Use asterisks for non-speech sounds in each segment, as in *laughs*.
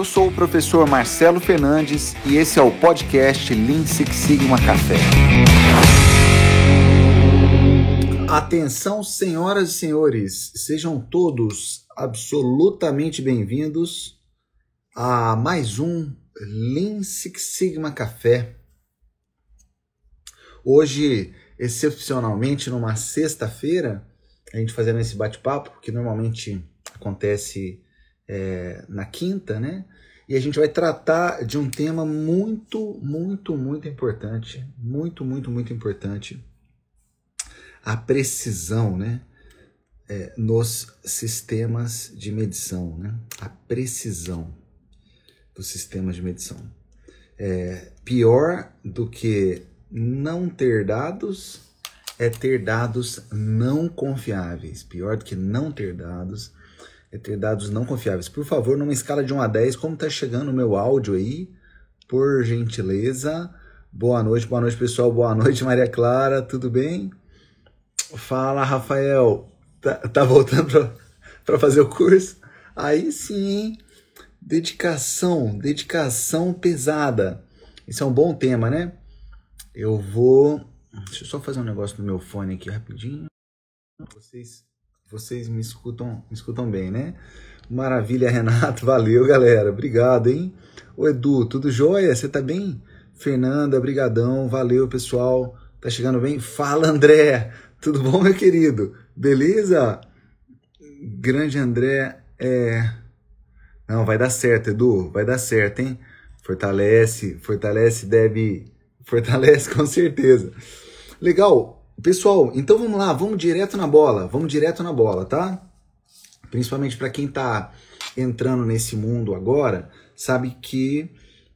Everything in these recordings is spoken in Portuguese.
Eu sou o professor Marcelo Fernandes e esse é o podcast Lean Six Sigma Café. Atenção, senhoras e senhores, sejam todos absolutamente bem-vindos a mais um Lean Six Sigma Café. Hoje, excepcionalmente, numa sexta-feira, a gente fazendo esse bate-papo, que normalmente acontece é, na quinta, né? E a gente vai tratar de um tema muito, muito, muito importante, muito, muito, muito importante, a precisão, né? É, nos sistemas de medição, né? A precisão dos sistemas de medição. É, pior do que não ter dados é ter dados não confiáveis. Pior do que não ter dados ter dados não confiáveis. Por favor, numa escala de 1 a 10, como está chegando o meu áudio aí? Por gentileza. Boa noite, boa noite, pessoal. Boa noite, Maria Clara. Tudo bem? Fala, Rafael. Tá, tá voltando para fazer o curso? Aí sim, hein? Dedicação, dedicação pesada. Isso é um bom tema, né? Eu vou. Deixa eu só fazer um negócio no meu fone aqui rapidinho. Vocês vocês me escutam, me escutam bem, né? Maravilha, Renato. *laughs* Valeu, galera. Obrigado, hein? Ô, Edu, tudo jóia? Você tá bem? Fernanda, brigadão. Valeu, pessoal. Tá chegando bem? Fala, André. Tudo bom, meu querido? Beleza? Grande André, é... Não, vai dar certo, Edu. Vai dar certo, hein? Fortalece, fortalece, deve... Fortalece *laughs* com certeza. Legal, Pessoal, então vamos lá, vamos direto na bola, vamos direto na bola, tá? Principalmente para quem está entrando nesse mundo agora, sabe que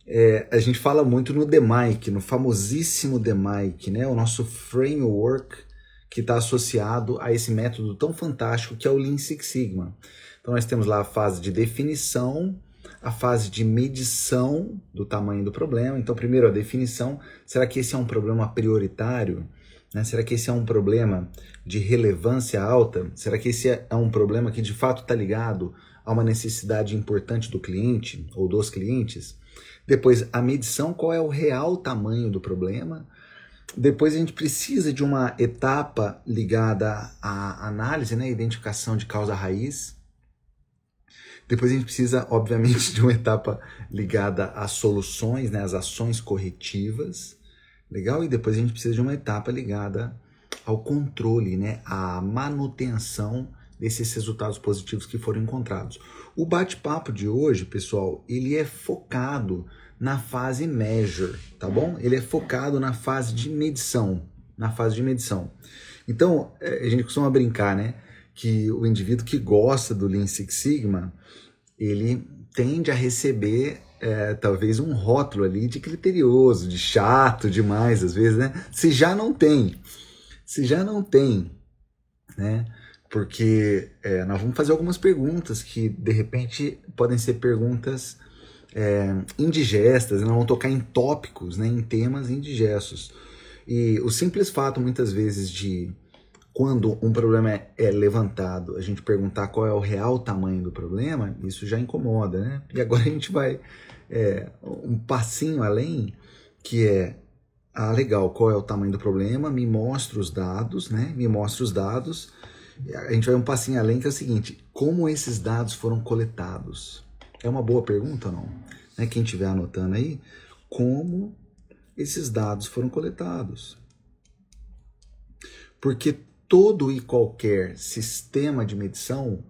é, a gente fala muito no DMIC, no famosíssimo DMIC, né? O nosso framework que está associado a esse método tão fantástico que é o Lean Six Sigma. Então nós temos lá a fase de definição, a fase de medição do tamanho do problema. Então primeiro a definição, será que esse é um problema prioritário? Né? Será que esse é um problema de relevância alta? Será que esse é um problema que de fato está ligado a uma necessidade importante do cliente ou dos clientes? Depois, a medição, qual é o real tamanho do problema? Depois a gente precisa de uma etapa ligada à análise, né, identificação de causa raiz. Depois a gente precisa, obviamente, *laughs* de uma etapa ligada às soluções, né, às ações corretivas. Legal? E depois a gente precisa de uma etapa ligada ao controle, né? à manutenção desses resultados positivos que foram encontrados. O bate-papo de hoje, pessoal, ele é focado na fase measure, tá bom? Ele é focado na fase de medição, na fase de medição. Então, é, a gente costuma brincar, né, que o indivíduo que gosta do Lean Six Sigma, ele tende a receber é, talvez um rótulo ali de criterioso, de chato demais, às vezes, né? Se já não tem, se já não tem, né? Porque é, nós vamos fazer algumas perguntas que de repente podem ser perguntas é, indigestas, nós vamos tocar em tópicos, né, em temas indigestos. E o simples fato, muitas vezes, de quando um problema é, é, levantado, a gente perguntar qual é o real tamanho do problema, isso já incomoda, né? E agora a gente vai é, um passinho além, que é, ah, legal, qual é o tamanho do problema, me mostra os dados, né? Me mostra os dados. A gente vai um passinho além, que é o seguinte, como esses dados foram coletados? É uma boa pergunta não? Né? Quem estiver anotando aí, como esses dados foram coletados? Porque todo e qualquer sistema de medição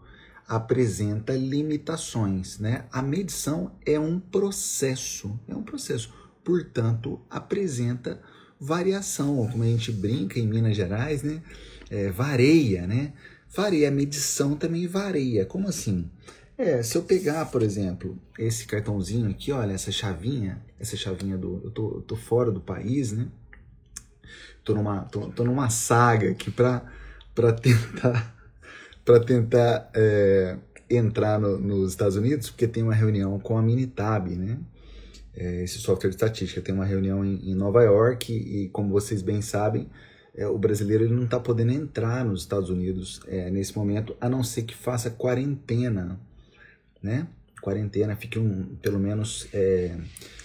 apresenta limitações, né? A medição é um processo, é um processo, portanto, apresenta variação, como a gente brinca em Minas Gerais, né? É, vareia, né? Vareia, a medição também varia. Como assim? É, se eu pegar, por exemplo, esse cartãozinho aqui, olha, essa chavinha, essa chavinha do. Eu tô, eu tô fora do país, né? Tô numa, tô, tô numa saga aqui para *laughs* tentar para tentar é, entrar no, nos Estados Unidos, porque tem uma reunião com a Minitab, né? É, esse software de estatística tem uma reunião em, em Nova York e, como vocês bem sabem, é, o brasileiro ele não está podendo entrar nos Estados Unidos é, nesse momento, a não ser que faça quarentena, né? quarentena, fique um, pelo menos é,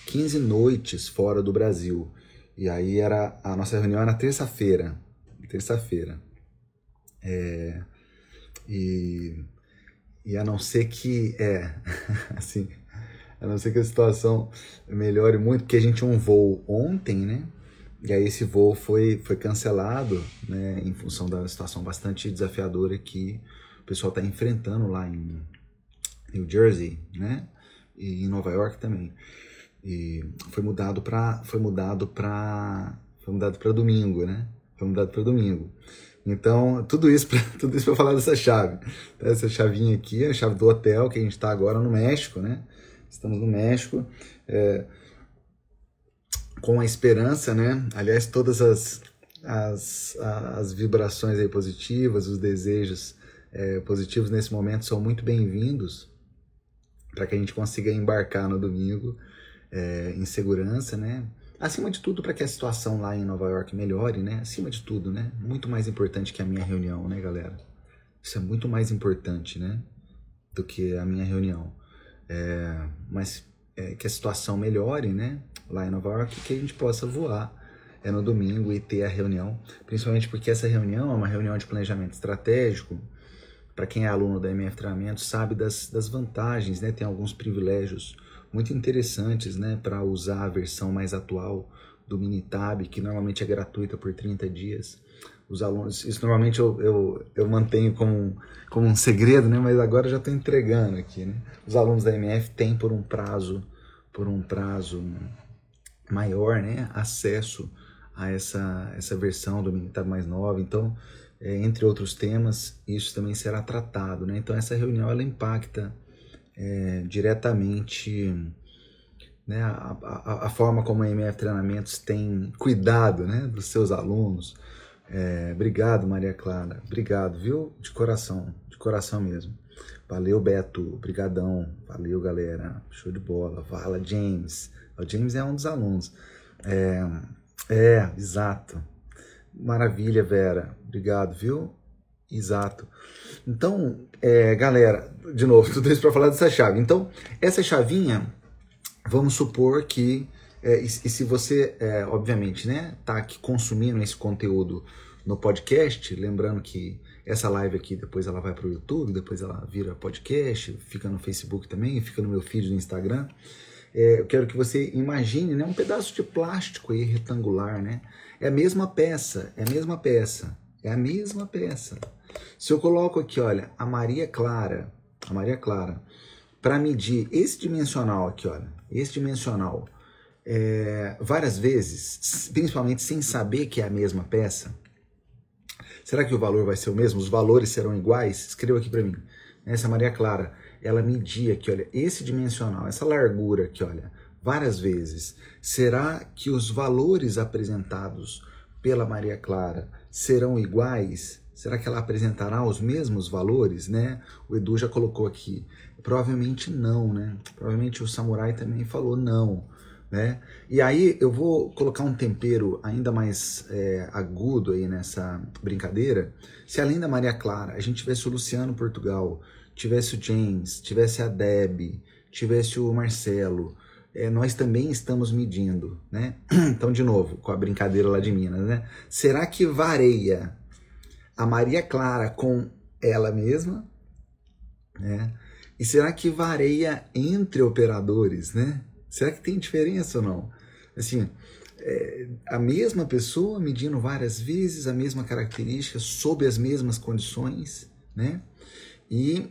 15 noites fora do Brasil. E aí era a nossa reunião era terça-feira, terça-feira. É, e, e a não ser que é *laughs* assim, a não ser que a situação melhore muito, porque a gente tinha um voo ontem, né? E aí esse voo foi, foi cancelado, né, em função da situação bastante desafiadora que o pessoal está enfrentando lá em New Jersey, né? E em Nova York também. E foi mudado para foi mudado para foi mudado para domingo, né? Foi mudado para domingo. Então, tudo isso para *laughs* falar dessa chave. Essa chavinha aqui é a chave do hotel que a gente está agora no México, né? Estamos no México. É, com a esperança, né? Aliás, todas as, as, as vibrações aí positivas, os desejos é, positivos nesse momento são muito bem-vindos para que a gente consiga embarcar no domingo é, em segurança, né? Acima de tudo, para que a situação lá em Nova York melhore, né? Acima de tudo, né? Muito mais importante que a minha reunião, né, galera? Isso é muito mais importante, né? Do que a minha reunião. É, mas é, que a situação melhore, né? Lá em Nova York, que a gente possa voar é no domingo e ter a reunião, principalmente porque essa reunião é uma reunião de planejamento estratégico. Para quem é aluno da MF Treinamento, sabe das, das vantagens, né? Tem alguns privilégios muito interessantes né, para usar a versão mais atual do Minitab, que normalmente é gratuita por 30 dias. Os alunos, isso normalmente eu, eu, eu mantenho como, como um segredo, né, mas agora já estou entregando aqui. Né? Os alunos da MF têm por um prazo, por um prazo maior, né, acesso a essa, essa versão do Minitab mais nova. Então, é, entre outros temas, isso também será tratado. Né? Então, essa reunião ela impacta é, diretamente né, a, a, a, forma como a MF Treinamentos tem cuidado né, dos seus alunos. É, obrigado, Maria Clara. Obrigado, viu? De coração, de coração mesmo. Valeu, Beto. Obrigadão. Valeu, galera. Show de bola. Fala, James. O James é um dos alunos. É, é exato. Maravilha, Vera. Obrigado, viu? Exato. Então, é, galera, de novo, *laughs* tudo isso para falar dessa chave. Então, essa chavinha, vamos supor que, é, e, e, se você, é, obviamente, né, tá aqui consumindo esse conteúdo no podcast, lembrando que essa live aqui depois ela vai para o YouTube, depois ela vira podcast, fica no Facebook também, fica no meu feed do Instagram. É, eu quero que você imagine né, um pedaço de plástico aí retangular, né? É a mesma peça, é a mesma peça, é a mesma peça. Se eu coloco aqui, olha, a Maria Clara, a Maria Clara, para medir esse dimensional aqui, olha, esse dimensional, é, várias vezes, principalmente sem saber que é a mesma peça, será que o valor vai ser o mesmo? Os valores serão iguais? Escreva aqui para mim. Essa Maria Clara, ela media aqui, olha, esse dimensional, essa largura aqui, olha, várias vezes. Será que os valores apresentados pela Maria Clara serão iguais? Será que ela apresentará os mesmos valores, né? O Edu já colocou aqui. Provavelmente não, né? Provavelmente o samurai também falou não, né? E aí eu vou colocar um tempero ainda mais é, agudo aí nessa brincadeira. Se além da Maria Clara a gente tivesse o Luciano Portugal, tivesse o James, tivesse a Deb, tivesse o Marcelo, é, nós também estamos medindo, né? *clears throat* Então, de novo, com a brincadeira lá de Minas, né? Será que vareia a Maria Clara com ela mesma, né? E será que varia entre operadores, né? Será que tem diferença ou não? Assim, é, a mesma pessoa medindo várias vezes a mesma característica sob as mesmas condições, né? E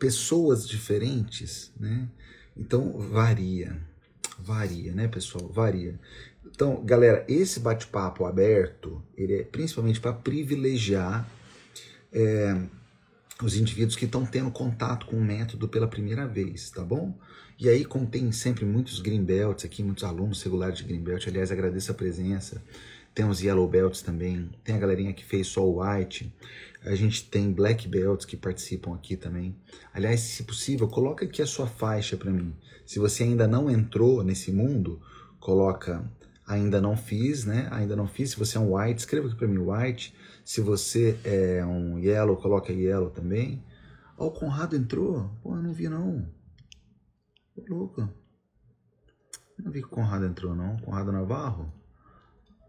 pessoas diferentes, né? Então varia, varia, né, pessoal? Varia. Então, galera, esse bate-papo aberto, ele é principalmente para privilegiar é, os indivíduos que estão tendo contato com o método pela primeira vez, tá bom? E aí, como tem sempre muitos green belts aqui, muitos alunos regulares de green belt, aliás, agradeço a presença. Tem os yellow belts também, tem a galerinha que fez só o white, a gente tem black belts que participam aqui também. Aliás, se possível, coloca aqui a sua faixa para mim. Se você ainda não entrou nesse mundo, coloca ainda não fiz, né? Ainda não fiz. Se você é um white, escreva aqui para mim white. Se você é um yellow, coloca yellow também. Ó, oh, o Conrado entrou? Pô, eu não vi não. Ô, louco. Não vi que o Conrado entrou, não. Conrado Navarro?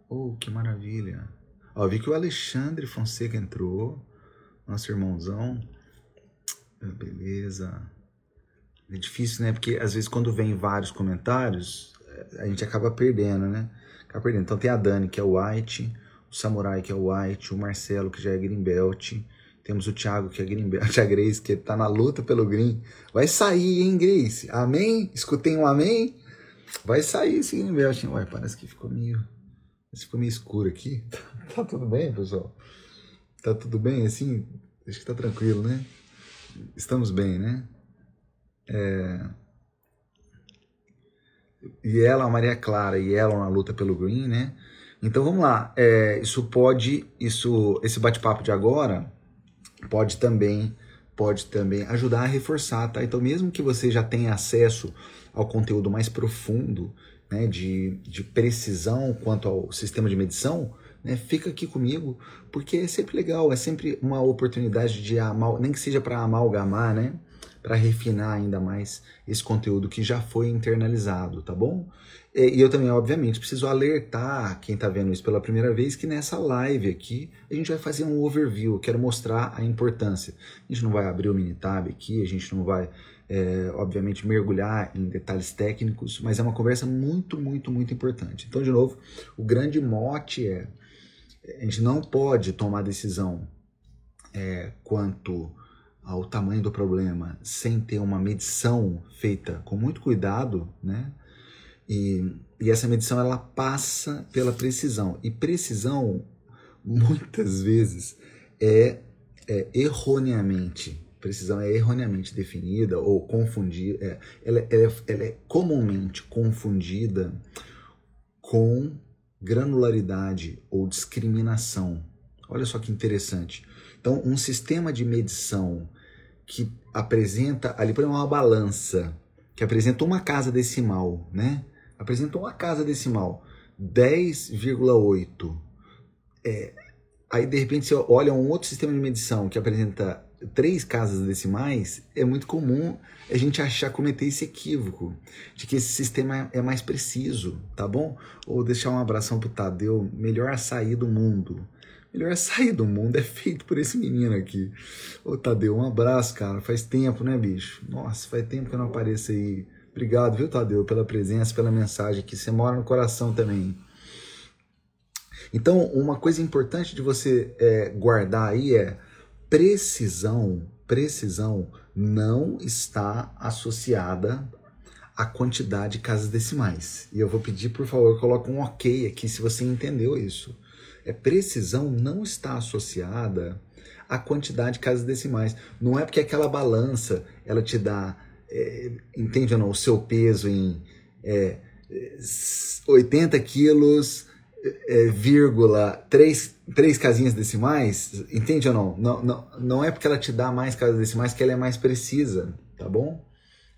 Oh, que maravilha. Ó, vi que o Alexandre Fonseca entrou. Nosso irmãozão. Beleza. É difícil, né? Porque às vezes quando vem vários comentários, a gente acaba perdendo, né? Acaba perdendo. Então tem a Dani, que é o White, o Samurai, que é o White, o Marcelo, que já é Greenbelt. Temos o Thiago, que é Greenbelt, a *laughs* Grace, que tá na luta pelo Green. Vai sair, hein, Grace? Amém? Escutei um amém? Vai sair esse Greenbelt, hein? Ué, parece que ficou meio... Ficou meio escuro aqui. *laughs* Tá, tá tudo bem, pessoal? Tá tudo bem, assim? Acho que tá tranquilo, né? Estamos bem, né? É... E ela, a Maria Clara, e ela na luta pelo Green, né? Então vamos lá. É, isso pode, isso, esse bate-papo de agora pode também, pode também ajudar a reforçar, tá? Então mesmo que você já tenha acesso ao conteúdo mais profundo, né, de, de precisão quanto ao sistema de medição, né, fica aqui comigo, porque é sempre legal, é sempre uma oportunidade de amal, nem que seja para amalgamar, né? Para refinar ainda mais esse conteúdo que já foi internalizado, tá bom? E eu também, obviamente, preciso alertar quem está vendo isso pela primeira vez que nessa live aqui a gente vai fazer um overview, quero mostrar a importância. A gente não vai abrir o Minitab aqui, a gente não vai, é, obviamente, mergulhar em detalhes técnicos, mas é uma conversa muito, muito, muito importante. Então, de novo, o grande mote é: a gente não pode tomar decisão é, quanto ao tamanho do problema sem ter uma medição feita com muito cuidado, né? E, e essa medição ela passa pela precisão. E precisão, muitas vezes, é, é erroneamente, precisão é erroneamente definida ou confundida, é, ela, ela, ela é comumente confundida com granularidade ou discriminação. Olha só que interessante. Então, um sistema de medição que apresenta ali, por exemplo, uma balança que apresenta uma casa decimal, né? Apresenta uma casa decimal, 10,8. É, aí de repente você olha um outro sistema de medição que apresenta três casas decimais, é muito comum a gente achar cometer esse equívoco de que esse sistema é mais preciso, tá bom? Ou deixar um abração pro Tadeu, melhor açaí do mundo. Melhor sair do mundo é feito por esse menino aqui. Ô Tadeu, um abraço, cara. Faz tempo, né, bicho? Nossa, faz tempo que eu não apareço aí. Obrigado, viu, Tadeu, pela presença, pela mensagem aqui. Você mora no coração também. Então, uma coisa importante de você é, guardar aí é precisão. Precisão não está associada à quantidade de casas decimais. E eu vou pedir, por favor, coloque um ok aqui se você entendeu isso é, precisão não está associada à quantidade de casas decimais. Não é porque aquela balança ela te dá, é, entende ou não, o seu peso em é, 80 quilos, é, vírgula, três, três casinhas decimais, entende ou não? não? Não, não é porque ela te dá mais casas decimais que ela é mais precisa, tá bom?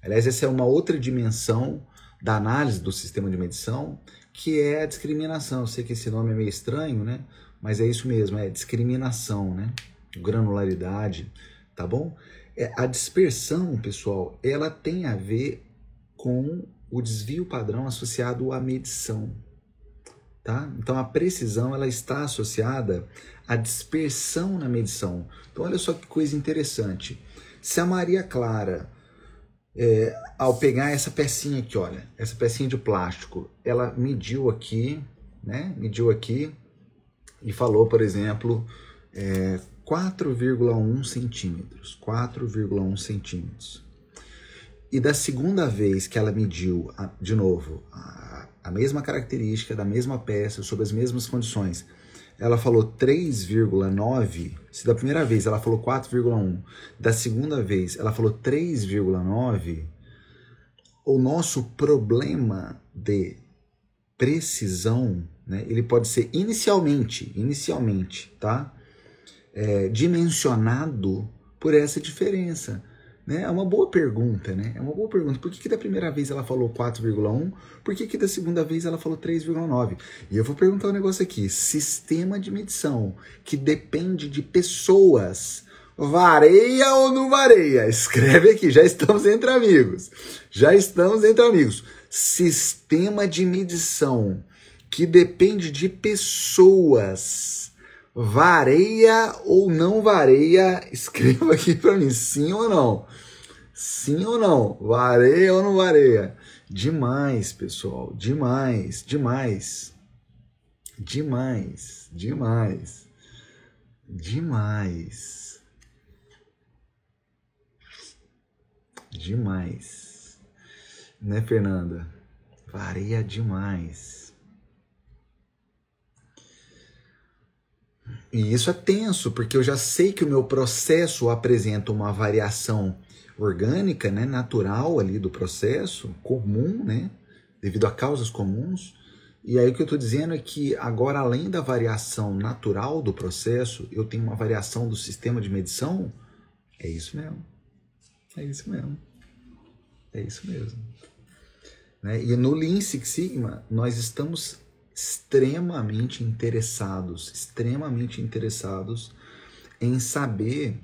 Aliás, essa é uma outra dimensão da análise do sistema de medição que é a discriminação. Eu sei que esse nome é meio estranho, né? Mas é isso mesmo, é discriminação, né? Granularidade, tá bom? É, a dispersão, pessoal, ela tem a ver com o desvio padrão associado à medição, tá? Então a precisão ela está associada à dispersão na medição. Então olha só que coisa interessante. Se a Maria Clara é, ao pegar essa pecinha aqui, olha, essa pecinha de plástico, ela mediu aqui, né? Mediu aqui e falou, por exemplo, é, 4,1 centímetros. 4,1 centímetros. E da segunda vez que ela mediu, de novo, a, a mesma característica da mesma peça, sob as mesmas condições, ela falou 3,9, se da primeira vez ela falou 4,1, da segunda vez ela falou 3,9, o nosso problema de precisão, né, ele pode ser inicialmente, inicialmente, tá? É, dimensionado por essa diferença. Né? É uma boa pergunta, né? É uma boa pergunta. Por que, que da primeira vez ela falou 4,1? Por que, que da segunda vez ela falou 3,9? E eu vou perguntar um negócio aqui. Sistema de medição que depende de pessoas. Vareia ou não vareia? Escreve aqui, já estamos entre amigos. Já estamos entre amigos. Sistema de medição que depende de pessoas. Vareia ou não vareia? *laughs* Escreva aqui para mim, sim ou não. Sim ou não? Vareia ou não vareia? Demais, pessoal, demais, demais. Demais, demais. Demais. Demais. Né, Fernanda? Varia demais. E isso é tenso, porque eu já sei que o meu processo apresenta uma variação orgânica, né, natural ali do processo, comum, né, devido a causas comuns. E aí o que eu estou dizendo é que agora, além da variação natural do processo, eu tenho uma variação do sistema de medição. É isso mesmo. É isso mesmo. É isso mesmo. Né? E no Lean Six Sigma, nós estamos extremamente interessados, extremamente interessados em saber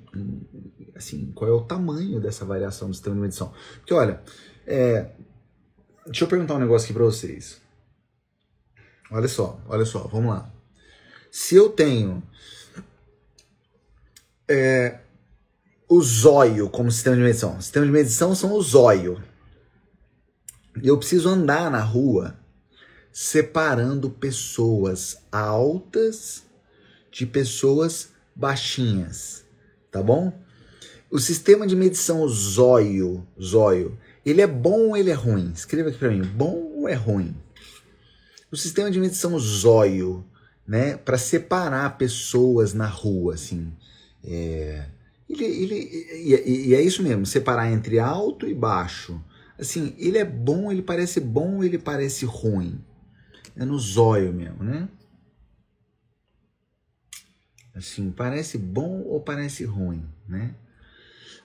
assim, qual é o tamanho dessa variação do sistema de medição. Porque, olha, é, deixa eu perguntar um negócio aqui para vocês. Olha só, olha só, vamos lá. Se eu tenho é, o zóio como sistema de medição, sistema de medição são o zóio. E eu preciso andar na rua separando pessoas altas de pessoas baixinhas, tá bom? O sistema de medição zóio, zóio, ele é bom ou ele é ruim? Escreva aqui para mim, bom ou é ruim? O sistema de medição zóio, né, para separar pessoas na rua, assim, é, ele, ele, e, e é isso mesmo, separar entre alto e baixo. Assim, ele é bom, ele parece bom, ele parece ruim. É no zóio mesmo, né? Assim, parece bom ou parece ruim, né?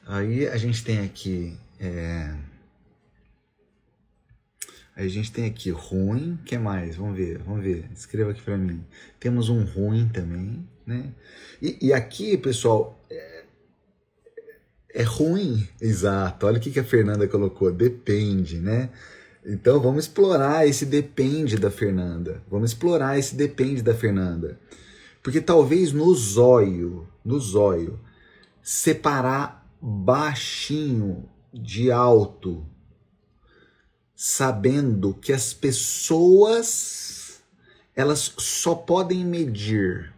Aí a gente tem aqui. É... Aí a gente tem aqui ruim, que mais? Vamos ver, vamos ver. Escreva aqui para mim. Temos um ruim também, né? E, e aqui, pessoal, é, é, ruim, exato. Olha o que, que a Fernanda colocou. Depende, né? Então vamos explorar esse depende da Fernanda. Vamos explorar esse depende da Fernanda. Porque talvez no zóio, no zóio, separar baixinho de alto, sabendo que as pessoas elas só podem medir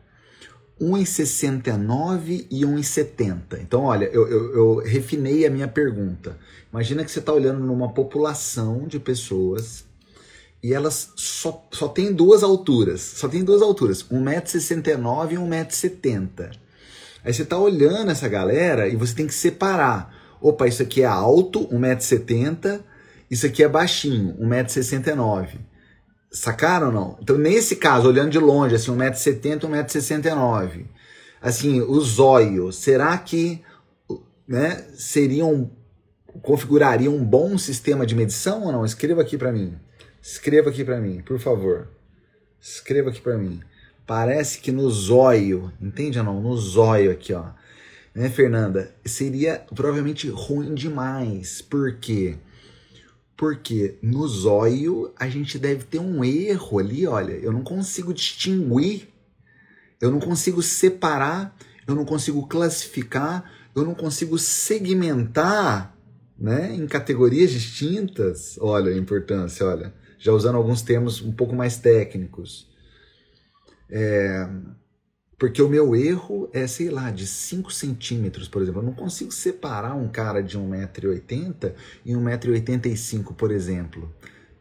1,69 e 1,70. Então, olha, eu, eu, eu, refinei a minha pergunta. Imagina que você está olhando numa população de pessoas e elas só, só tem duas alturas. Só tem duas alturas, 1,69m e 1,70m. Aí você tá olhando essa galera e você tem que separar. Opa, isso aqui é alto, 1,70m, isso aqui é baixinho, 1,69m. Sacaram ou não? Então, nesse caso, olhando de longe, assim, 1,70m, 1,69m. Assim, o zóio, será que né, seriam, configuraria um bom sistema de medição ou não? Escreva aqui para mim. Escreva aqui para mim, por favor. Escreva aqui para mim. Parece que no zóio, entende ou não? No zóio aqui, ó. Né, Fernanda? Seria provavelmente ruim demais. Por quê? Porque no zóio a gente deve ter um erro ali, olha. Eu não consigo distinguir, eu não consigo separar, eu não consigo classificar, eu não consigo segmentar né, em categorias distintas. Olha a importância, olha já usando alguns termos um pouco mais técnicos. É, porque o meu erro é, sei lá, de 5 centímetros, por exemplo. Eu não consigo separar um cara de 1,80m e 1,85m, por exemplo.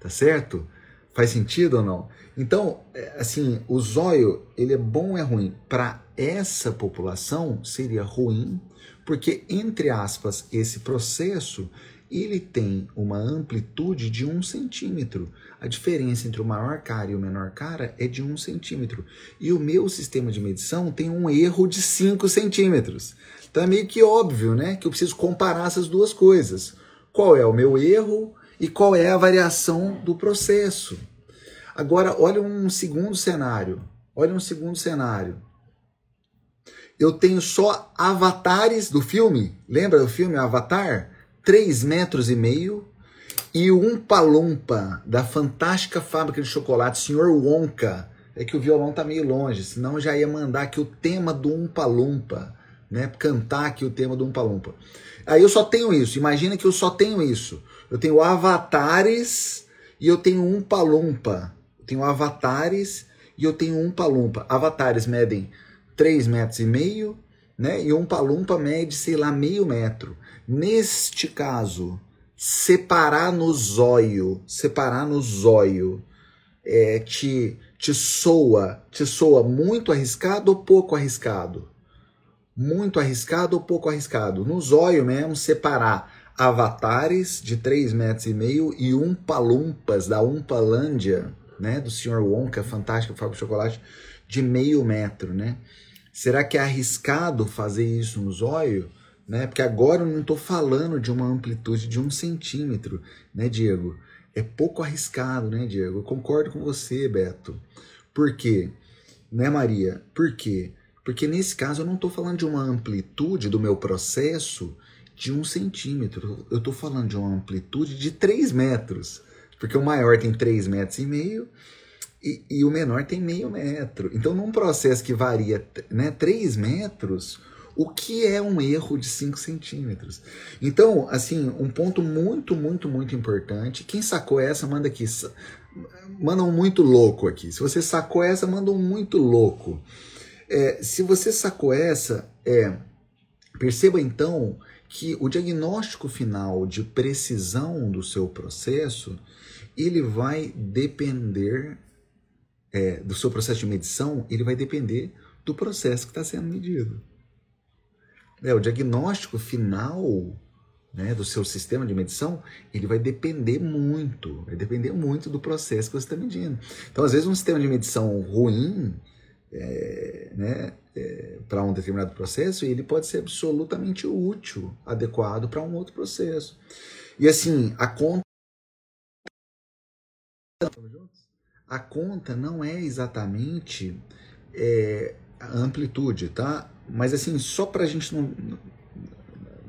Tá certo? Faz sentido ou não? Então, é, assim, o zóio, ele é bom ou é ruim? Para essa população, seria ruim, porque, entre aspas, esse processo ele tem uma amplitude de um centímetro. A diferença entre o maior cara e o menor cara é de um centímetro. E o meu sistema de medição tem um erro de 5 centímetros. Então é meio que óbvio, né? Que eu preciso comparar essas duas coisas. Qual é o meu erro e qual é a variação do processo? Agora, olha um segundo cenário. Olha um segundo cenário. eu tenho só avatares do filme. Lembra do filme Avatar? 3 metros e meio. E o Umpa-Lumpa, da fantástica fábrica de chocolate, Sr. Wonka. É que o violão tá meio longe, senão já ia mandar aqui o tema do Umpa-Lumpa, né? Cantar aqui o tema do Umpa-Lumpa. Aí eu só tenho isso. Imagina que eu só tenho isso. Eu tenho avatares e eu tenho um palumpa. Eu tenho avatares e eu tenho um palumpa. Avatares medem 3 metros e meio, né? E um palumpa mede, sei lá, meio metro. Neste caso, separar no zóio, separar no zóio, é, te, te soa, te soa muito arriscado ou pouco arriscado? Muito arriscado ou pouco arriscado? No zóio mesmo, separar avatares de 3 metros e meio e umpalumpas da Umpalândia, né, do Sr. Wonka, fantástico de chocolate, de meio metro, né? Será que é arriscado fazer isso no zóio? Né? Porque agora eu não estou falando de uma amplitude de um centímetro, né, Diego? É pouco arriscado, né, Diego? Eu concordo com você, Beto. Por quê? Né, Maria? Por quê? Porque nesse caso eu não estou falando de uma amplitude do meu processo de um centímetro. Eu estou falando de uma amplitude de 3 metros. Porque o maior tem 3 metros e meio e, e, o menor tem meio metro. Então, num processo que varia né, 3 metros, o que é um erro de 5 centímetros? Então, assim, um ponto muito, muito, muito importante. Quem sacou essa, manda aqui. Manda um muito louco aqui. Se você sacou essa, manda um muito louco. É, se você sacou essa, é, perceba então que o diagnóstico final de precisão do seu processo ele vai depender é, do seu processo de medição, ele vai depender do processo que está sendo medido. É, o diagnóstico final né, do seu sistema de medição, ele vai depender muito, vai depender muito do processo que você está medindo. Então, às vezes, um sistema de medição ruim, é, né, é, para um determinado processo, ele pode ser absolutamente útil, adequado para um outro processo. E assim, a conta. A conta não é exatamente é, a amplitude, tá? Mas assim, só para a gente não,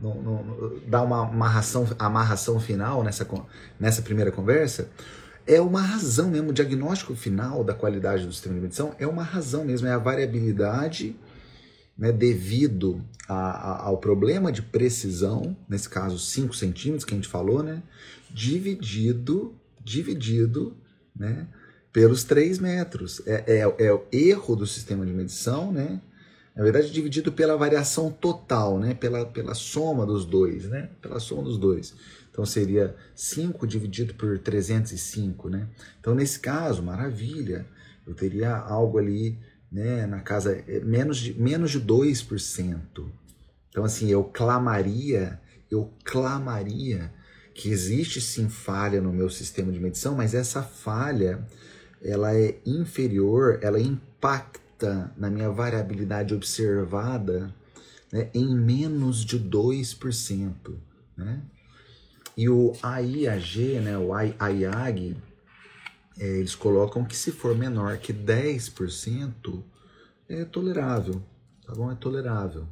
não, não, dar uma amarração, amarração final nessa, nessa primeira conversa, é uma razão mesmo, o diagnóstico final da qualidade do sistema de medição é uma razão mesmo, é a variabilidade né, devido a, a, ao problema de precisão, nesse caso 5 centímetros que a gente falou, né, dividido, dividido né, pelos 3 metros. É, é, é o erro do sistema de medição, né, na verdade dividido pela variação total, né, pela, pela soma dos dois, né, pela soma dos dois. Então seria 5 dividido por 305, né? Então nesse caso, maravilha, eu teria algo ali, né, na casa é, menos de menos de 2%. Então assim, eu clamaria, eu clamaria que existe sim falha no meu sistema de medição, mas essa falha ela é inferior, ela impacta na minha variabilidade observada né, em menos de 2%. Né? E o AIAG, né, o AIAG, é, eles colocam que se for menor que 10% é tolerável, tá bom? É tolerável.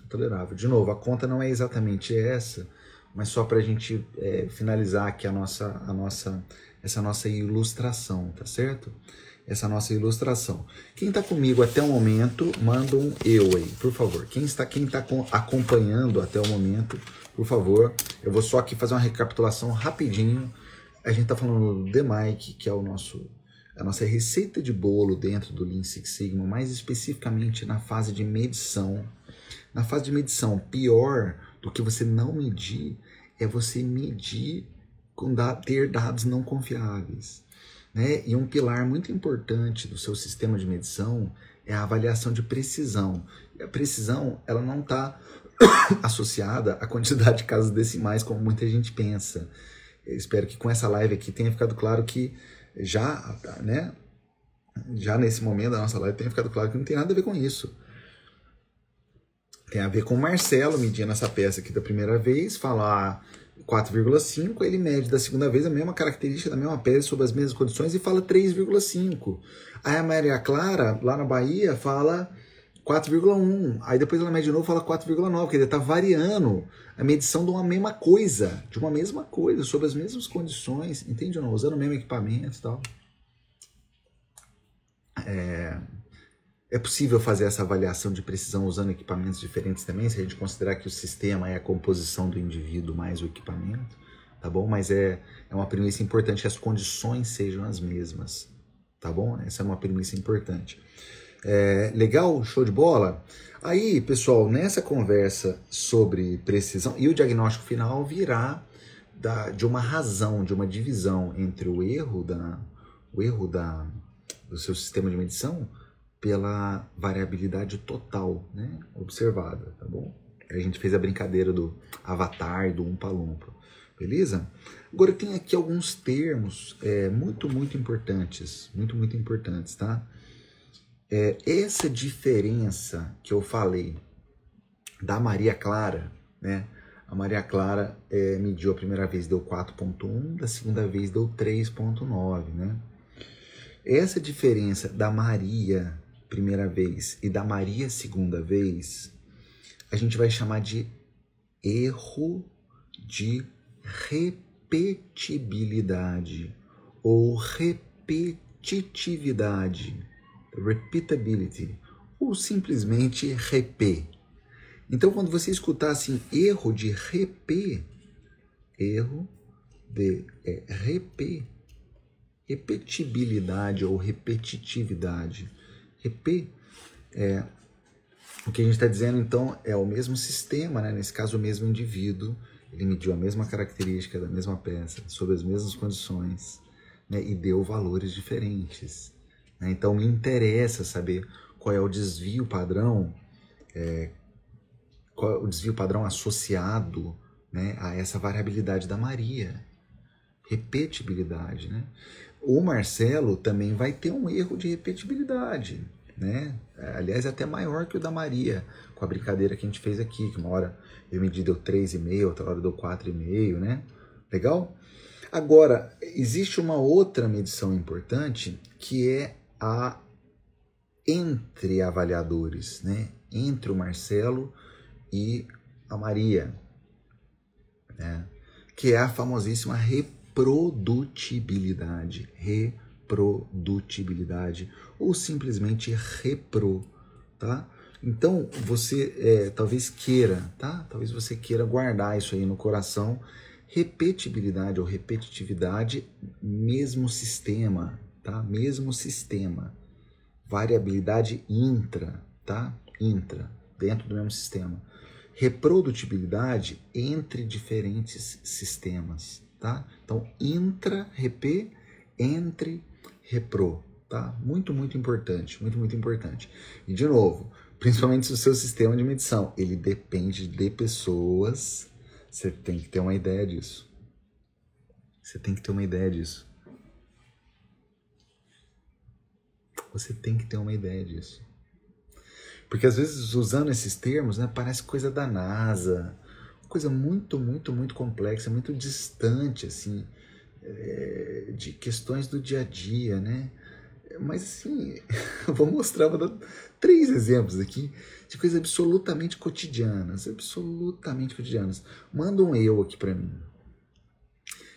É tolerável. De novo, a conta não é exatamente essa, mas só para a gente é, finalizar aqui a nossa, a nossa, essa nossa ilustração, tá certo? Essa nossa ilustração. Quem está comigo até o momento, manda um eu aí, por favor. Quem está, quem está acompanhando até o momento, por favor. Eu vou só aqui fazer uma recapitulação rapidinho. A gente está falando do The Mike, que é o nosso a nossa receita de bolo dentro do Lean Six Sigma, mais especificamente na fase de medição. Na fase de medição, pior do que você não medir é você medir com ter dados não confiáveis. Né? E um pilar muito importante do seu sistema de medição é a avaliação de precisão. E a precisão ela não está *coughs* associada à quantidade de casas decimais, como muita gente pensa. Eu espero que com essa live aqui tenha ficado claro que já, né, já nesse momento da nossa live tenha ficado claro que não tem nada a ver com isso. Tem a ver com o Marcelo medindo essa peça aqui da primeira vez, falar 4,5, ele mede da segunda vez a mesma característica da mesma peça sob as mesmas condições e fala 3,5. Aí a Maria Clara, lá na Bahia, fala 4,1. Aí depois ela mede de novo fala 4,9, quer dizer, está variando a medição de uma mesma coisa, de uma mesma coisa, sob as mesmas condições, entende ou não? Usando o mesmo equipamento e tal. É, é possível fazer essa avaliação de precisão usando equipamentos diferentes também, se a gente considerar que o sistema é a composição do indivíduo mais o equipamento, tá bom? Mas é, é uma premissa importante que as condições sejam as mesmas, tá bom? Essa é uma premissa importante. É, legal? Show de bola? Aí, pessoal, nessa conversa sobre precisão, e o diagnóstico final virá da, de uma razão, de uma divisão entre o erro, da, o erro da, do seu sistema de medição pela variabilidade total né, observada, tá bom? A gente fez a brincadeira do avatar, do umpa-lumpa, beleza? Agora tem aqui alguns termos é, muito, muito importantes, muito, muito importantes, tá? É, essa diferença que eu falei da Maria Clara, né? A Maria Clara é, mediu a primeira vez deu 4.1, da segunda vez deu 3.9, né? Essa diferença da Maria primeira vez e da Maria segunda vez, a gente vai chamar de erro de repetibilidade ou repetitividade repeatability, ou simplesmente rep. Então, quando você escutar assim, erro de rep, erro de é, rep, repetibilidade ou repetitividade. Rep é o que a gente está dizendo então é o mesmo sistema, né? nesse caso o mesmo indivíduo, ele mediu a mesma característica da mesma peça, sob as mesmas condições, né? e deu valores diferentes. Né? Então me interessa saber qual é o desvio padrão, é, qual é o desvio padrão associado né, a essa variabilidade da Maria, repetibilidade. Né? O Marcelo também vai ter um erro de repetibilidade. Né? Aliás, é até maior que o da Maria, com a brincadeira que a gente fez aqui, que uma hora eu medi deu 3,5, outra hora deu 4,5, né? Legal? Agora, existe uma outra medição importante que é a entre avaliadores, né? entre o Marcelo e a Maria, né? que é a famosíssima reprodutibilidade, reprodutibilidade, ou simplesmente repro, tá? Então você é, talvez queira, tá? Talvez você queira guardar isso aí no coração, repetibilidade ou repetitividade, mesmo sistema, tá? Mesmo sistema. Variabilidade intra, tá? Intra, dentro do mesmo sistema. Reprodutibilidade entre diferentes sistemas, tá? Então, intra, rep, entre, repro, tá? Muito, muito importante, muito, muito importante. E, de novo, principalmente se o seu sistema de medição, ele depende de pessoas, você tem que ter uma ideia disso. Você tem que ter uma ideia disso. Você tem que ter uma ideia disso. Porque às vezes usando esses termos, né, parece coisa da NASA, coisa muito, muito, muito complexa, muito distante assim é, de questões do dia a dia, né? Mas assim, *laughs* eu vou mostrar, vou dar três exemplos aqui de coisas absolutamente cotidianas, absolutamente cotidianas. Manda um eu aqui para mim.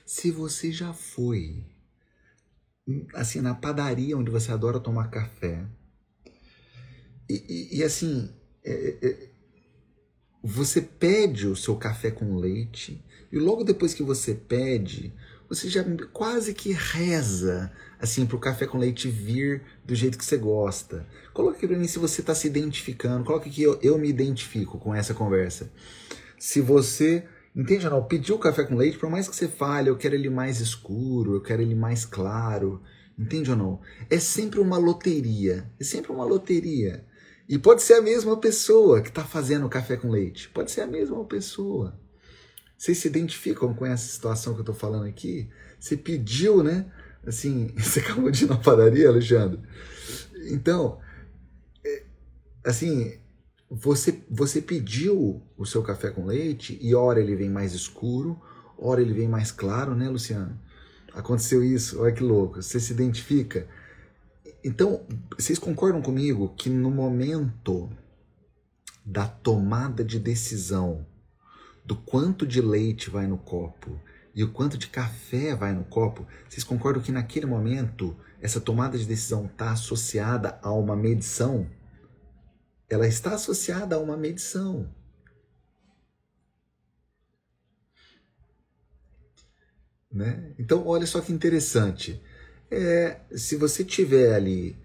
Se você já foi assim, na padaria onde você adora tomar café. E, e, e assim, é, é, é, você pede o seu café com leite e logo depois que você pede, você já quase que reza assim para o café com leite vir do jeito que você gosta. Coloque aqui para mim se você está se identificando. Coloque aqui eu, eu me identifico com essa conversa. Se você Entende, não? Pediu café com leite, por mais que você fale, eu quero ele mais escuro, eu quero ele mais claro. Entende ou não? É sempre uma loteria. É sempre uma loteria. E pode ser a mesma pessoa que está fazendo o café com leite. Pode ser a mesma pessoa. Vocês se identificam com essa situação que eu estou falando aqui? Você pediu, né? Assim, *laughs* você acabou de ir na padaria, Alexandre? Então, é, assim, você, você pediu o seu café com leite e ora ele vem mais escuro, ora ele vem mais claro, né, Luciano? Aconteceu isso, olha que louco. Você se identifica. Então, vocês concordam comigo que no momento da tomada de decisão do quanto de leite vai no copo e o quanto de café vai no copo, vocês concordam que naquele momento essa tomada de decisão está associada a uma medição? Ela está associada a uma medição. Né? Então, olha só que interessante. É, se você tiver ali,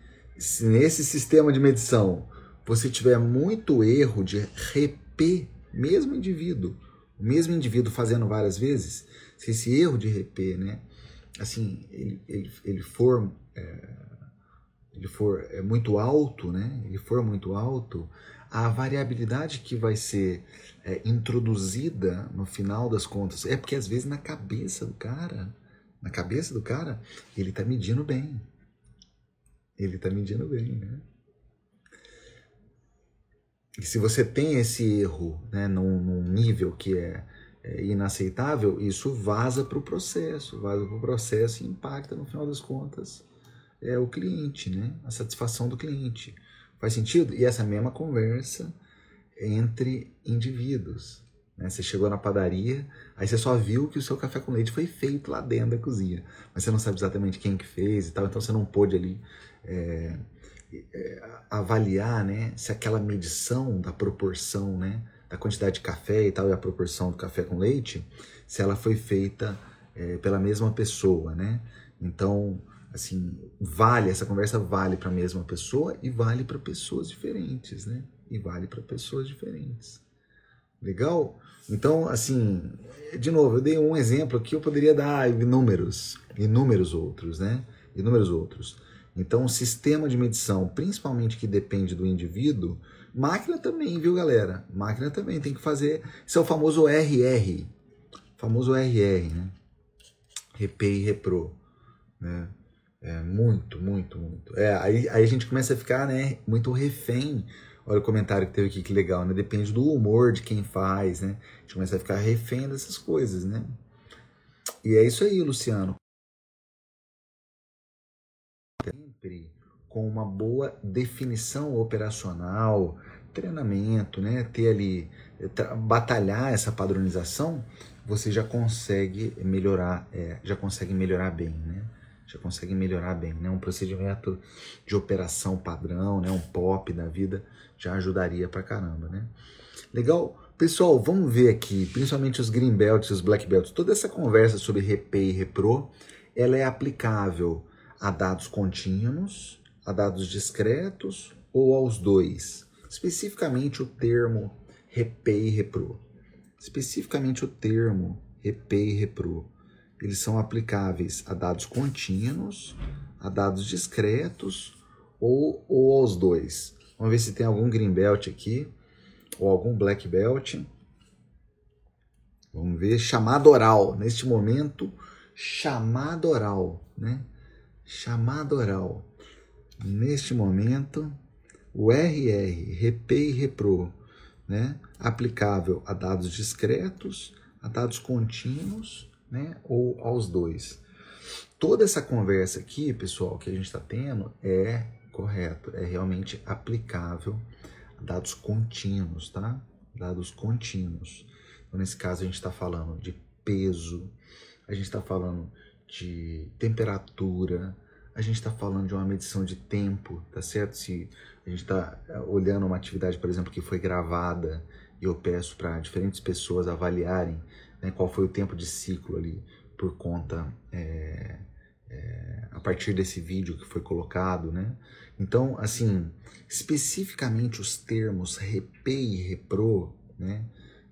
nesse sistema de medição, você tiver muito erro de reper, mesmo indivíduo, o mesmo indivíduo fazendo várias vezes, se esse erro de reper, né, assim, ele, ele, ele for, é, ele for é, muito alto, né, ele for muito alto, a variabilidade que vai ser é, introduzida no final das contas é porque às vezes na cabeça do cara, na cabeça do cara, ele está medindo bem. Ele está medindo bem, né? E se você tem esse erro né, num, num nível que é, é inaceitável, isso vaza para o processo, vaza para o processo e impacta no final das contas é o cliente, né? A satisfação do cliente. Faz sentido? E essa mesma conversa entre indivíduos. Né? Você chegou na padaria, aí você só viu que o seu café com leite foi feito lá dentro da cozinha, mas você não sabe exatamente quem que fez e tal, então você não pôde ali é, é, avaliar né, se aquela medição da proporção, né, da quantidade de café e tal, e a proporção do café com leite, se ela foi feita é, pela mesma pessoa, né? Então, assim, vale, essa conversa vale para a mesma pessoa e vale para pessoas diferentes, né? E vale para pessoas diferentes. Legal? Então, assim, de novo, eu dei um exemplo aqui, eu poderia dar inúmeros, inúmeros outros, né? Inúmeros outros. Então, o sistema de medição, principalmente que depende do indivíduo, máquina também, viu, galera? Máquina também tem que fazer. Isso é o famoso RR. famoso RR, né? Repay e Repro. Né? É, muito, muito, muito. É, aí, aí a gente começa a ficar, né, muito refém. Olha o comentário que teve aqui, que legal, né? Depende do humor de quem faz, né? A gente começa a ficar refém dessas coisas, né? E é isso aí, Luciano sempre com uma boa definição operacional, treinamento, né? Ter ali, batalhar essa padronização, você já consegue melhorar, é, já consegue melhorar bem, né? Já consegue melhorar bem, né? Um procedimento de operação padrão, né? Um POP da vida já ajudaria pra caramba, né? Legal? Pessoal, vamos ver aqui, principalmente os green belts e os black belts, toda essa conversa sobre RP e repro, ela é aplicável a dados contínuos, a dados discretos ou aos dois. Especificamente o termo RP e repro. Especificamente o termo RP e repro. Eles são aplicáveis a dados contínuos, a dados discretos ou, ou aos dois. Vamos ver se tem algum green belt aqui ou algum black belt. Vamos ver chamada oral. Neste momento, chamada oral, né? chamada oral. Neste momento, o RR, RP e REPRO, né, aplicável a dados discretos, a dados contínuos, né, ou aos dois. Toda essa conversa aqui, pessoal, que a gente está tendo é correto, é realmente aplicável a dados contínuos, tá? Dados contínuos. Então, nesse caso, a gente está falando de peso, a gente está falando de temperatura, a gente está falando de uma medição de tempo, tá certo? Se a gente está eh, olhando uma atividade, por exemplo, que foi gravada e eu peço para diferentes pessoas avaliarem né, qual foi o tempo de ciclo ali por conta é, é, a partir desse vídeo que foi colocado, né? Então, assim, especificamente os termos RP e repro, né?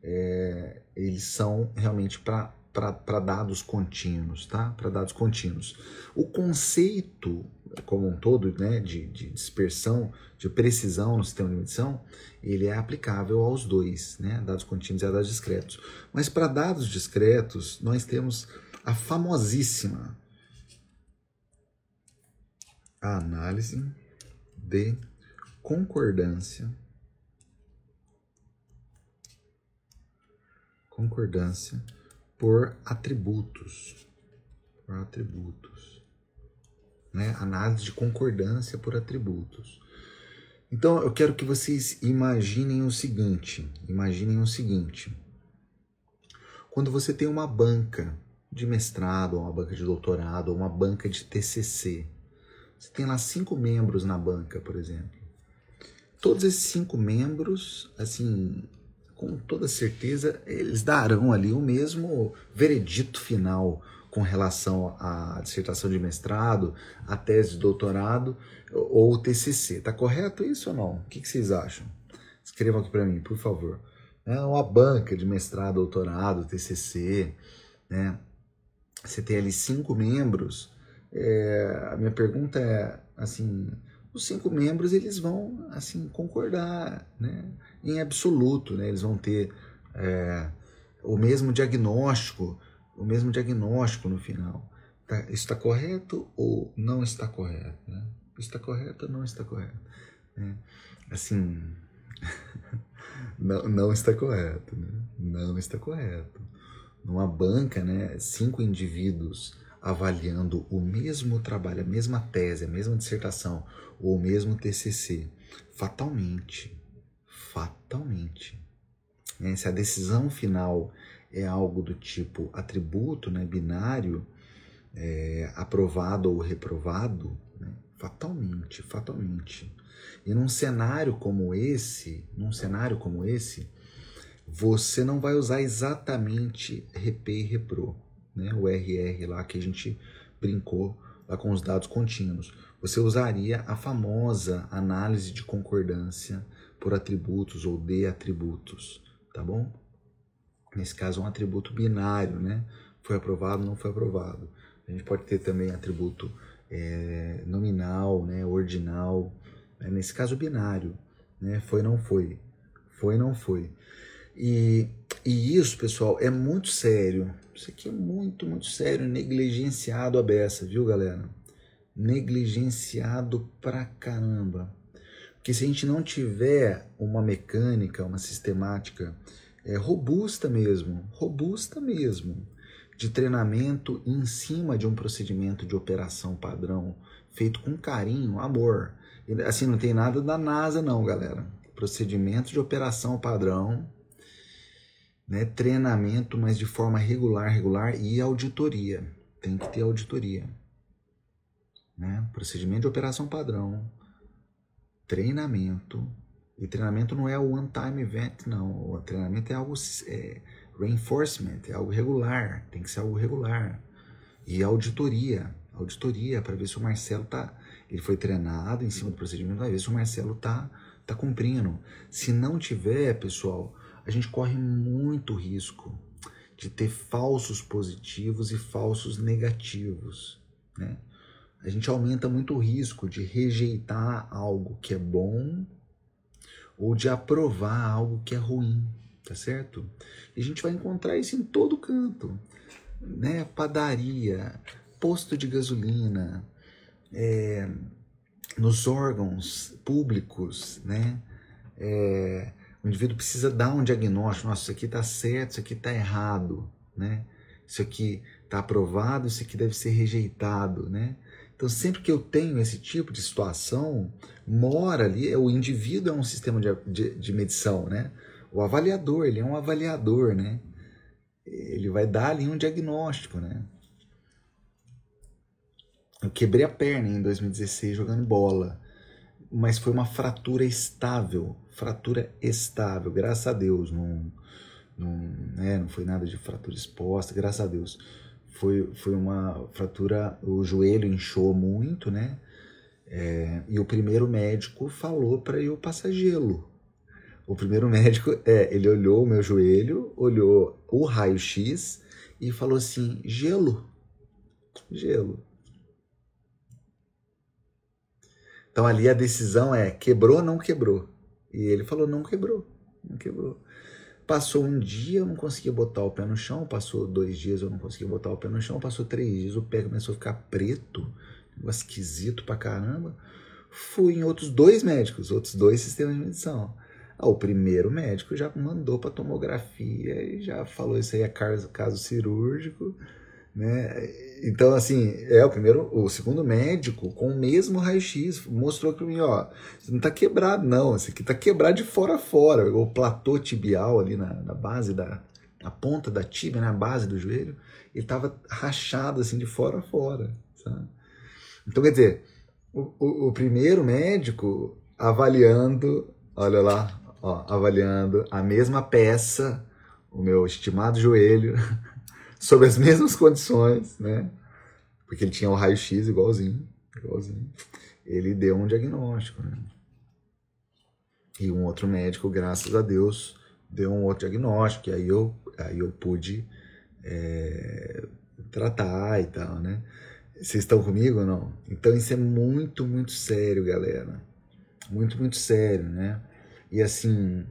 É, eles são realmente para dados contínuos, tá? Para dados contínuos. O conceito como um todo, né, de, de, dispersão, de precisão no sistema de medição, ele é aplicável aos dois, né, dados contínuos e dados discretos. Mas para dados discretos, nós temos a famosíssima análise de concordância concordância por atributos. Por atributos. Né? Análise de concordância por atributos. Então eu quero que vocês imaginem o seguinte: imaginem o seguinte. Quando você tem uma banca de mestrado, uma banca de doutorado, ou uma banca de TCC, você tem lá cinco membros na banca, por exemplo. Todos esses cinco membros, assim, com toda certeza, eles darão ali o mesmo veredito final com relação à dissertação de mestrado, à tese de doutorado ou o TCC. Tá correto isso ou não? O que, que vocês acham? Escrevam aqui para mim, por favor. É uma banca de mestrado, doutorado, TCC, né? Você tem ali cinco membros. É, a minha pergunta é assim: os cinco membros eles vão assim concordar, né? Em absoluto, né? Eles vão ter é, o mesmo diagnóstico, o mesmo diagnóstico no final. Tá, está correto ou não está correto? Né? Está correto ou não está correto? Né? Assim, *laughs* não, não está correto, né? Não está correto. Numa banca, né, cinco indivíduos avaliando o mesmo trabalho, a mesma tese, a mesma dissertação ou o mesmo TCC, fatalmente, fatalmente, né, se a decisão final é algo do tipo atributo, né, binário, é, aprovado ou reprovado, né, fatalmente, fatalmente. E num cenário como esse, num cenário como esse, você não vai usar exatamente RP e repro, né? o RR lá que a gente brincou lá com os dados contínuos. Você usaria a famosa análise de concordância por atributos ou de atributos, tá bom? Nesse caso, um atributo binário, né? Foi aprovado, não foi aprovado. A gente pode ter também atributo é, nominal, né? ordinal, né? nesse caso binário, né? foi, não foi, foi, não foi. E, e isso, pessoal, é muito sério. Isso aqui é muito, muito sério, negligenciado a beça, viu, galera? Negligenciado pra caramba. Porque se a gente não tiver uma mecânica, uma sistemática é, robusta mesmo, robusta mesmo, de treinamento em cima de um procedimento de operação padrão, feito com carinho, amor, Assim, não tem nada da NASA, não, galera. Procedimento de operação padrão, né? treinamento, mas de forma regular, regular e auditoria. Tem que ter auditoria. Né? Procedimento de operação padrão, treinamento. E treinamento não é o one-time event, não. O treinamento é algo é, reinforcement, é algo regular. Tem que ser algo regular. E auditoria. Auditoria para ver se o Marcelo tá ele foi treinado em cima do procedimento, vai ver se o Marcelo tá, tá cumprindo. Se não tiver, pessoal, a gente corre muito risco de ter falsos positivos e falsos negativos, né? A gente aumenta muito o risco de rejeitar algo que é bom ou de aprovar algo que é ruim, tá certo? E a gente vai encontrar isso em todo canto, né? Padaria, posto de gasolina, é, nos órgãos públicos, né? É, o indivíduo precisa dar um diagnóstico, nossa, isso aqui está certo, isso aqui está errado, né? Isso aqui está aprovado, isso aqui deve ser rejeitado, né? Então, sempre que eu tenho esse tipo de situação, mora ali, o indivíduo é um sistema de, de, de medição, né? O avaliador, ele é um avaliador, né? Ele vai dar ali um diagnóstico, né? Eu quebrei a perna em 2016 jogando bola, mas foi uma fratura estável, fratura estável, graças a Deus, não, não, né, não foi nada de fratura exposta, graças a Deus. Foi, foi uma fratura, o joelho inchou muito, né? É, e o primeiro médico falou para eu passar gelo. O primeiro *laughs* médico, é, ele olhou o meu joelho, olhou o raio-x e falou assim: gelo, gelo. Então ali a decisão é quebrou ou não quebrou. E ele falou não quebrou, não quebrou. Passou um dia, eu não conseguia botar o pé no chão. Passou dois dias, eu não conseguia botar o pé no chão. Passou três dias, o pé começou a ficar preto, esquisito pra caramba. Fui em outros dois médicos, outros dois sistemas de medição. Ah, o primeiro médico já mandou para tomografia e já falou isso aí é caso, caso cirúrgico, Né? Então, assim, é o primeiro, o segundo médico, com o mesmo raio-x, mostrou para mim, ó, você não tá quebrado, não, esse aqui tá quebrado de fora a fora. O platô tibial ali na, na base da, na ponta da tíbia, na base do joelho, ele tava rachado assim de fora a fora, sabe? Então, quer dizer, o, o, o primeiro médico avaliando, olha lá, ó, avaliando a mesma peça, o meu estimado joelho, *laughs* sob as *laughs* mesmas condições, né? Porque ele tinha o raio-x igualzinho, igualzinho. Ele deu um diagnóstico, né? E um outro médico, graças a Deus, deu um outro diagnóstico. E aí eu, aí eu pude é, tratar e tal, né? Vocês estão comigo ou não? Então isso é muito, muito sério, galera. Muito, muito sério, né? E assim,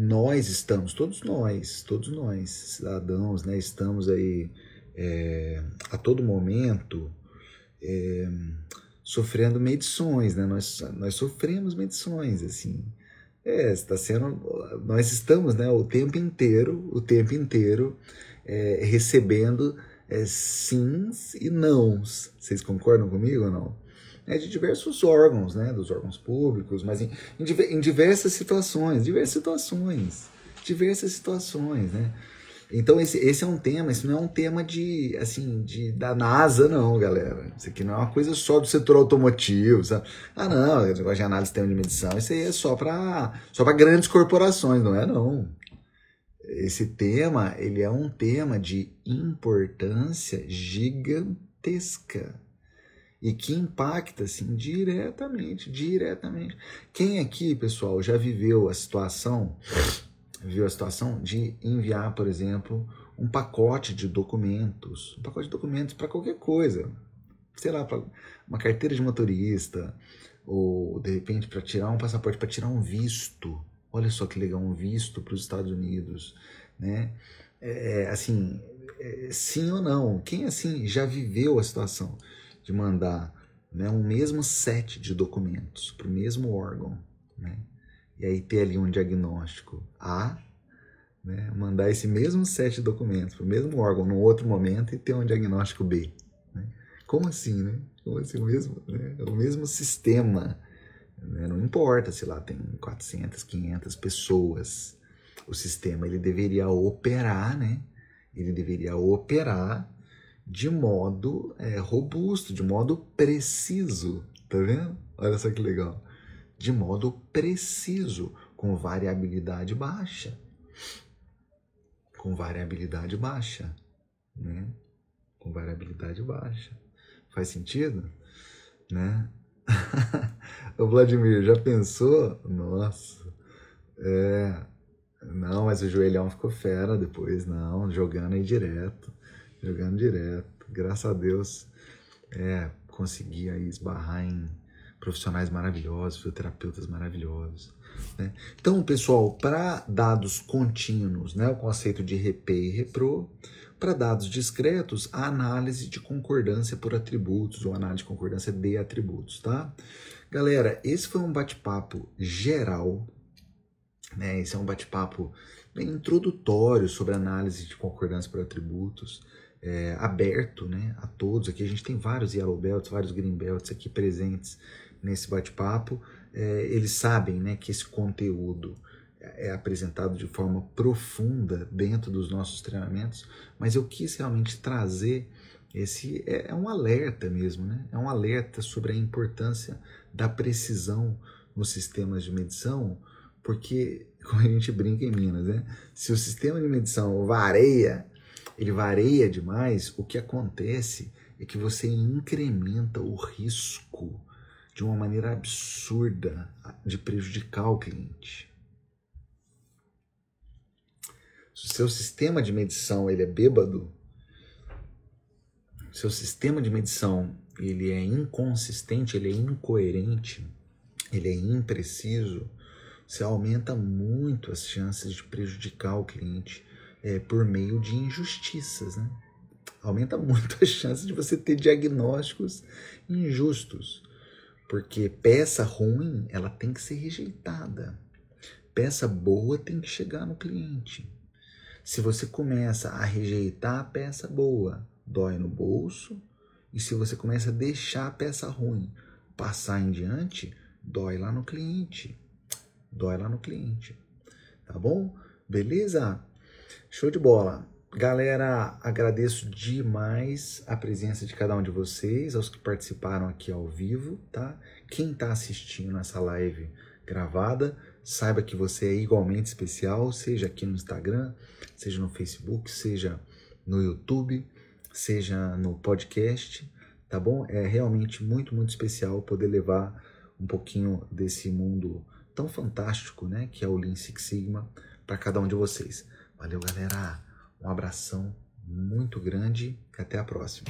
nós estamos, todos nós, todos nós, cidadãos, né, estamos aí é, a todo momento é, sofrendo medições, né? Nós, nós sofremos medições, assim. É, está sendo, nós estamos, né, o tempo inteiro, o tempo inteiro é, recebendo é, sims e nãos. Vocês concordam comigo ou não? Né, de diversos órgãos, né, dos órgãos públicos, mas em, em, diversas situações, diversas situações, diversas situações, né? Então esse, esse é um tema, isso não é um tema de assim de da NASA não, galera. Isso aqui não é uma coisa só do setor automotivo, sabe? Ah não, negócio de análise de sistema de medição, isso aí é só para só para grandes corporações, não é não. Esse tema, ele é um tema de importância gigantesca e que impacta assim diretamente, diretamente. Quem aqui, pessoal, já viveu a situação, viu a situação de enviar, por exemplo, um pacote de documentos, um pacote de documentos para qualquer coisa, sei lá, para uma carteira de motorista ou de repente para tirar um passaporte, para tirar um visto. Olha só que legal, um visto para os Estados Unidos, né? É, assim, é, sim ou não? Quem assim já viveu a situação? De mandar né, um mesmo set de documentos para o mesmo órgão, né? e aí ter ali um diagnóstico A, né, mandar esse mesmo set de documentos para o mesmo órgão num outro momento e ter um diagnóstico B. Né? Como assim, né? Como assim, o mesmo, né? o mesmo sistema. Né? Não importa se lá tem 400, 500 pessoas. O sistema ele deveria operar, né? Ele deveria operar de modo é, robusto, de modo preciso, tá vendo? Olha só que legal. De modo preciso, com variabilidade baixa. Com variabilidade baixa, né? Com variabilidade baixa. Faz sentido? Né? *laughs* o Vladimir, já pensou? Nossa, é. Não, mas o joelhão ficou fera depois, não, jogando aí direto jogando direto. Graças a Deus, é, consegui aí esbarrar em profissionais maravilhosos, fisioterapeutas maravilhosos. Né? Então, pessoal, para dados contínuos, né, o conceito de RP e REPRO, para dados discretos, a análise de concordância por atributos, ou análise de concordância de atributos, tá? Galera, esse foi um bate-papo geral, né? Esse é um bate-papo bem introdutório sobre análise de concordância por atributos é, aberto né, a todos. Aqui a gente tem vários Yellow Belts, vários Green Belts aqui presentes nesse bate-papo. É, eles sabem né, que esse conteúdo é apresentado de forma profunda dentro dos nossos treinamentos, mas eu quis realmente trazer esse é, é um alerta mesmo, né? É um alerta sobre a importância da precisão nos sistemas de medição, porque *laughs* como a gente brinca em Minas, né? Se o sistema de medição vareia, ele varia demais, o que acontece é que você incrementa o risco de uma maneira absurda de prejudicar o cliente. Se o seu sistema de medição ele é bêbado, seu sistema de medição ele é inconsistente, ele é incoerente, ele é impreciso, você aumenta muito as chances de prejudicar o cliente é, por meio de injustiças, né? Aumenta muito a chance de você ter diagnósticos injustos, porque peça ruim ela tem que ser rejeitada, peça boa tem que chegar no cliente. Se você começa a rejeitar a peça boa, dói no bolso. E se você começa a deixar a peça ruim passar em diante, dói lá no cliente. Dói lá no cliente. Tá bom? Beleza? Show de bola. Galera, agradeço demais a presença de cada um de vocês, aos que participaram aqui ao vivo, tá? Quem está assistindo essa live gravada, saiba que você é igualmente especial, seja aqui no Instagram, seja no Facebook, seja no YouTube, seja no podcast, tá bom? É realmente muito, muito especial poder levar um pouquinho desse mundo tão fantástico, né, que é o Lean Six Sigma, para cada um de vocês. Valeu, galera! Um abração muito grande e até a próxima.